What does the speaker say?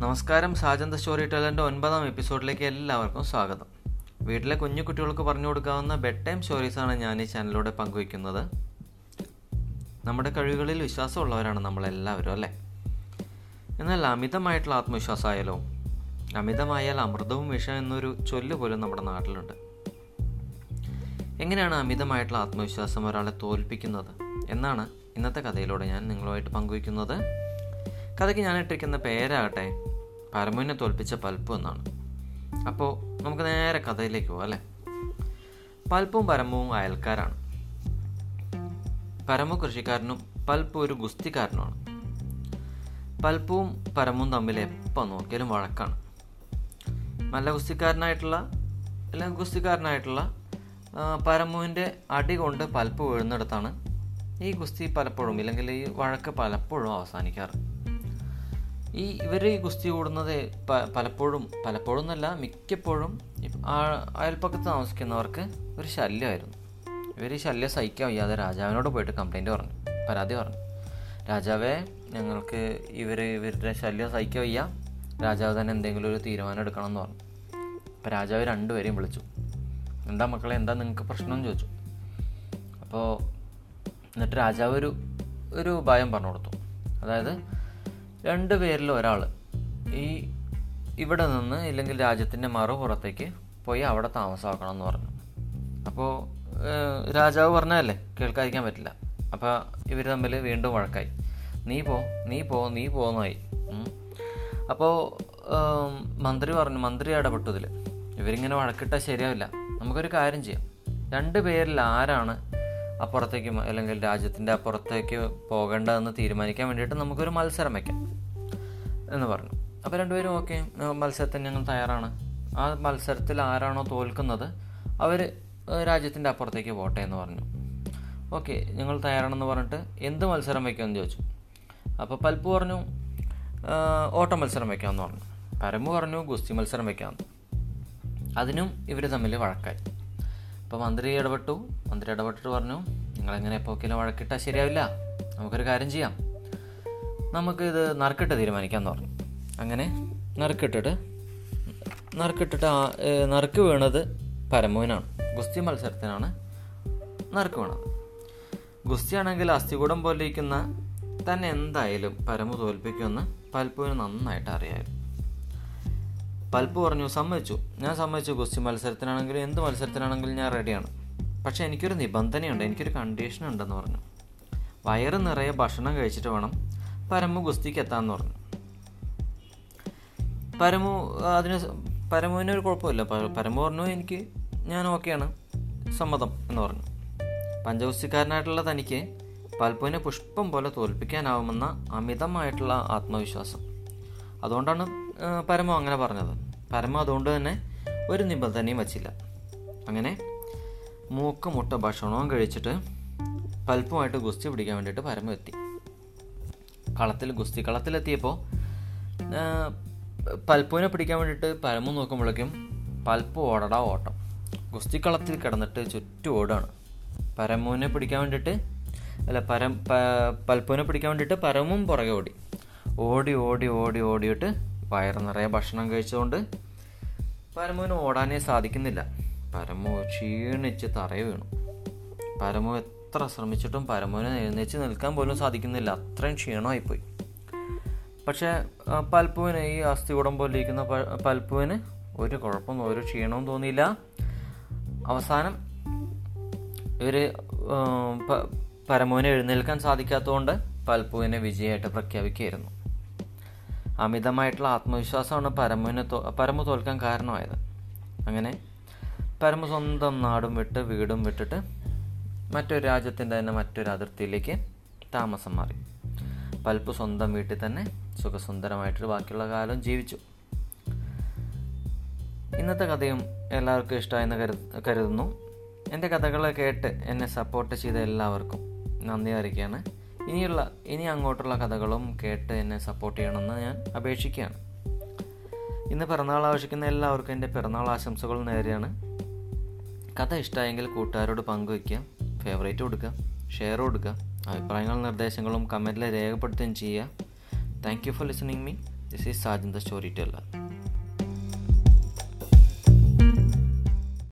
നമസ്കാരം സാജന്ത സ്റ്റോറി ടെലറിന്റെ ഒൻപതാം എപ്പിസോഡിലേക്ക് എല്ലാവർക്കും സ്വാഗതം. വീട്ടിലെ കുഞ്ഞു കുട്ടികൾക്ക് പറഞ്ഞു കൊടുക്കാവുന്ന ബെഡ് ടൈം സ്റ്റോറീസാണ് ഞാൻ ഈ ചാനലിലൂടെ പങ്കുവയ്ക്കുന്നത്. നമ്മുടെ കഴിവുകളിൽ വിശ്വാസമുള്ളവരാണ് നമ്മളെല്ലാവരും അല്ലേ? എന്നാൽ അമിതമായിട്ടുള്ള ആത്മവിശ്വാസമായാലോ? അമിതമായാൽ അമൃതവും വിഷം എന്നൊരു ചൊല്ല് പോലും നമ്മുടെ നാട്ടിലുണ്ട്. എങ്ങനെയാണ് അമിതമായിട്ടുള്ള ആത്മവിശ്വാസം ഒരാളെ തോൽപ്പിക്കുന്നത്? എന്നാണ് ഇന്നത്തെ കഥയിലൂടെ ഞാൻ നിങ്ങളുമായിട്ട് പങ്കുവയ്ക്കുന്നത്. കഥയ്ക്ക് ഞാനിട്ടിരിക്കുന്ന പേരാകട്ടെ പരമുവിനെ തോൽപ്പിച്ച പൽപ്പു എന്നാണ്. അപ്പോൾ നമുക്ക് നേരെ കഥയിലേക്ക് പോകാം അല്ലേ? പൽപ്പും പരമവും അയൽക്കാരാണ്. പരമു കൃഷിക്കാരനും പൽപ്പു ഒരു ഗുസ്തിക്കാരനുമാണ്. പൽപ്പുവും പരമും തമ്മിൽ എപ്പോൾ നോക്കിയാലും വഴക്കാണ്. നല്ല ഗുസ്തിക്കാരനായിട്ടുള്ള അല്ലെങ്കിൽ ഗുസ്തിക്കാരനായിട്ടുള്ള പരമുവിന്റെ അടി കൊണ്ട് പൽപ്പ് വീഴുന്നിടത്താണ് ഈ ഗുസ്തി പലപ്പോഴും ഇല്ലെങ്കിൽ ഈ വഴക്ക് പലപ്പോഴും അവസാനിക്കാറ്. ഈ ഇവർ ഈ ഗുസ്തി കൂടുന്നത് പ- പലപ്പോഴും പലപ്പോഴും എന്നല്ല മിക്കപ്പോഴും അയൽപ്പക്കത്ത് താമസിക്കുന്നവർക്ക് ഒരു ശല്യമായിരുന്നു. ഇവർ ഈ ശല്യം സഹിക്കാൻ വയ്യാതെ രാജാവിനോട് പോയിട്ട് കംപ്ലൈന്റ് പറഞ്ഞു പരാതി പറഞ്ഞു. രാജാവേ ഞങ്ങൾക്ക് ഇവർ ഇവരുടെ ശല്യം സഹിക്കാൻ വയ്യ. രാജാവ് തന്നെ എന്തെങ്കിലും ഒരു തീരുമാനം എടുക്കണം എന്ന് പറഞ്ഞു. അപ്പോൾ രാജാവ് രണ്ടുപേരെയും വിളിച്ചു. എന്താ മക്കളെ എന്താ നിങ്ങൾക്ക് പ്രശ്നം ചോദിച്ചു. അപ്പോൾ എന്നിട്ട് രാജാവ് ഒരു ഒരു ഉപായം പറഞ്ഞു കൊടുത്തു. അതായത് രണ്ട് പേരിൽ ഒരാൾ ഈ ഇവിടെ നിന്ന് ഇല്ലെങ്കിൽ രാജ്യത്തിന്റെ മറുപുറത്തേക്ക് പോയി അവിടെ താമസമാക്കണം എന്ന് പറഞ്ഞു. അപ്പോൾ രാജാവ് പറഞ്ഞതല്ലേ? കേൾക്കാതിരിക്കാൻ പറ്റില്ല. അപ്പോൾ ഇവർ തമ്മിൽ വീണ്ടും വഴക്കായി. നീ പോ നീ പോ നീ പോന്നായി അപ്പോൾ മന്ത്രി പറഞ്ഞു മന്ത്രി ഇടപെട്ടു ഇതിൽ ഇവരിങ്ങനെ വഴക്കിട്ടാൽ ശരിയാവില്ല. നമുക്കൊരു കാര്യം ചെയ്യാം. രണ്ട് പേരിൽ ആരാണ് അപ്പുറത്തേക്ക് അല്ലെങ്കിൽ രാജ്യത്തിന്റെ അപ്പുറത്തേക്ക് പോകേണ്ടതെന്ന് തീരുമാനിക്കാൻ വേണ്ടിയിട്ട് നമുക്കൊരു മത്സരം വയ്ക്കാം എന്ന് പറഞ്ഞു. അപ്പോൾ രണ്ടുപേരും ഓക്കെ. മത്സരത്തിന് ഞങ്ങൾ തയ്യാറാണ്. ആ മത്സരത്തിൽ ആരാണോ തോൽക്കുന്നത് അവർ രാജ്യത്തിന്റെ അപ്പുറത്തേക്ക് പോട്ടെ എന്ന് പറഞ്ഞു. ഓക്കെ ഞങ്ങൾ തയ്യാറാണെന്ന് പറഞ്ഞിട്ട് എന്ത് മത്സരം വയ്ക്കുമെന്ന് ചോദിച്ചു. അപ്പോൾ പൽപ്പ് പറഞ്ഞു ഓട്ട മത്സരം വയ്ക്കാമെന്ന് പറഞ്ഞു. പരമു പറഞ്ഞു ഗുസ്തി മത്സരം വയ്ക്കാമെന്ന് അതിനും ഇവർ തമ്മിൽ വഴക്കായി. അപ്പോൾ മന്ത്രി ഇടപെട്ടു. മന്ത്രി ഇടപെട്ടിട്ട് പറഞ്ഞു നിങ്ങളെങ്ങനെ എപ്പോക്കിലും വഴക്കിട്ടാൽ ശരിയാവില്ല? നമുക്കൊരു കാര്യം ചെയ്യാം. നമുക്കിത് നറുക്കിട്ട് തീരുമാനിക്കാമെന്ന് പറഞ്ഞു. അങ്ങനെ നറുക്കിട്ടിട്ട് നറുക്കിട്ടിട്ട് നറുക്ക് വീണത് പരമുവിനാണ് ഗുസ്തി മത്സരത്തിനാണ് നറുക്ക് വീണത്. ഗുസ്തിയാണെങ്കിൽ അസ്ഥികൂടം പോലെ ഇരിക്കുന്ന തന്നെ എന്തായാലും പരമു തോൽപ്പിക്കുമെന്ന് പലപ്പോഴും നന്നായിട്ട് അറിയായിരുന്നു. പൽപ്പ് പറഞ്ഞു സമ്മതിച്ചു. ഞാൻ സമ്മതിച്ചു ഗുസ്തി മത്സരത്തിനാണെങ്കിലും എന്ത് മത്സരത്തിനാണെങ്കിലും ഞാൻ റെഡിയാണ് പക്ഷേ എനിക്കൊരു നിബന്ധനയുണ്ട് എനിക്കൊരു കണ്ടീഷൻ ഉണ്ടെന്ന് പറഞ്ഞു. വയറ് നിറയെ ഭക്ഷണം കഴിച്ചിട്ട് വേണം പരമു ഗുസ്തിക്ക് എത്താമെന്ന് പറഞ്ഞു. പരമു അതിന് പരമുവിന് ഒരു കുഴപ്പമില്ല. പരമു പറഞ്ഞു എനിക്ക് ഞാൻ ഓക്കെയാണ് സമ്മതം എന്ന് പറഞ്ഞു. പഞ്ചഗുസ്തിക്കാരനായിട്ടുള്ള തനിക്ക് പൽപ്പുവിനെ പുഷ്പം പോലെ തോൽപ്പിക്കാനാവുമെന്ന അമിതമായിട്ടുള്ള ആത്മവിശ്വാസം. അതുകൊണ്ടാണ് പരമ അങ്ങനെ പറഞ്ഞത്. പരമ അതുകൊണ്ട് തന്നെ ഒരു നിബന്ധനയും വച്ചില്ല. അങ്ങനെ മൂക്ക് മുട്ട ഭക്ഷണവും കഴിച്ചിട്ട് പൽപ്പുമായിട്ട് ഗുസ്തി പിടിക്കാൻ വേണ്ടിയിട്ട് പരമ എത്തി. കളത്തിൽ ഗുസ്തി കളത്തിലെത്തിയപ്പോൾ പൽപ്പുവിനെ പിടിക്കാൻ വേണ്ടിയിട്ട് പരമ നോക്കുമ്പോഴേക്കും പൽപ്പ് ഓടടാ ഓട്ടം. ഗുസ്തി ഗുസ്തിക്കളത്തിൽ കിടന്നിട്ട് ചുറ്റും ഓടാണ്. പരമുവിനെ പിടിക്കാൻ വേണ്ടിയിട്ട് അല്ല പരം പൽപ്പുവിനെ പിടിക്കാൻ വേണ്ടിയിട്ട് പരമും പുറകെ ഓടി. ഓടി ഓടി ഓടി ഓടിയിട്ട് വയറ് നിറയെ ഭക്ഷണം കഴിച്ചതുകൊണ്ട് പരമുവിന് ഓടാനേ സാധിക്കുന്നില്ല. പരമു ക്ഷീണിച്ച് തറയെ വീണു. പരമു എത്ര ശ്രമിച്ചിട്ടും പരമുവിന് എഴുന്നേച്ച് നിൽക്കാൻ പോലും സാധിക്കുന്നില്ല. അത്രയും ക്ഷീണമായിപ്പോയി. പക്ഷേ പൽപ്പുവിന് ഈ അസ്ഥികൂടം പോലെ ഇരിക്കുന്ന പൽപ്പുവിന് ഒരു കുഴപ്പമൊന്നും ഒരു ക്ഷീണവും തോന്നിയില്ല. അവസാനം ഇവർ പരമുവിനെ എഴുന്നേൽക്കാൻ സാധിക്കാത്തതുകൊണ്ട് പൽപ്പുവിനെ വിജയമായിട്ട് പ്രഖ്യാപിക്കുകയായിരുന്നു. അമിതമായിട്ടുള്ള ആത്മവിശ്വാസമാണ് പരമുവിനെ തോ പരമു തോൽക്കാൻ കാരണമായത്. അങ്ങനെ പരമു സ്വന്തം നാടും വിട്ട് വീടും വിട്ടിട്ട് മറ്റൊരു രാജ്യത്തിന്റെ തന്നെ മറ്റൊരു അതിർത്തിയിലേക്ക് താമസം മാറി. പൽപ്പ് സ്വന്തം വീട്ടിൽ തന്നെ സുഖസുന്ദരമായിട്ട് ബാക്കിയുള്ള കാലം ജീവിച്ചു. ഇന്നത്തെ കഥയും എല്ലാവർക്കും ഇഷ്ടമായെന്ന് കരു കരുതുന്നു. എന്റെ കഥകളെ കേട്ട് എന്നെ സപ്പോർട്ട് ചെയ്ത എല്ലാവർക്കും നന്ദി അറിയിക്കുകയാണ്. ഇനിയുള്ള ഇനി അങ്ങോട്ടുള്ള കഥകളും കേട്ട് എന്നെ സപ്പോർട്ട് ചെയ്യണമെന്ന് ഞാൻ അപേക്ഷിക്കുകയാണ്. ഇന്ന് പിറന്നാൾ ആവശ്യിക്കുന്ന എല്ലാവർക്കും എന്റെ പിറന്നാൾ ആശംസകൾ നേരെയാണ് കഥ ഇഷ്ടമായെങ്കിൽ കൂട്ടുകാരോട് പങ്കുവയ്ക്കുക ഫേവറേറ്റ് കൊടുക്കുക ഷെയർ കൊടുക്കുക അഭിപ്രായങ്ങളും നിർദ്ദേശങ്ങളും കമന്റിൽ രേഖപ്പെടുത്തുകയും ചെയ്യുക. Thank you for listening me this is Sajan the storyteller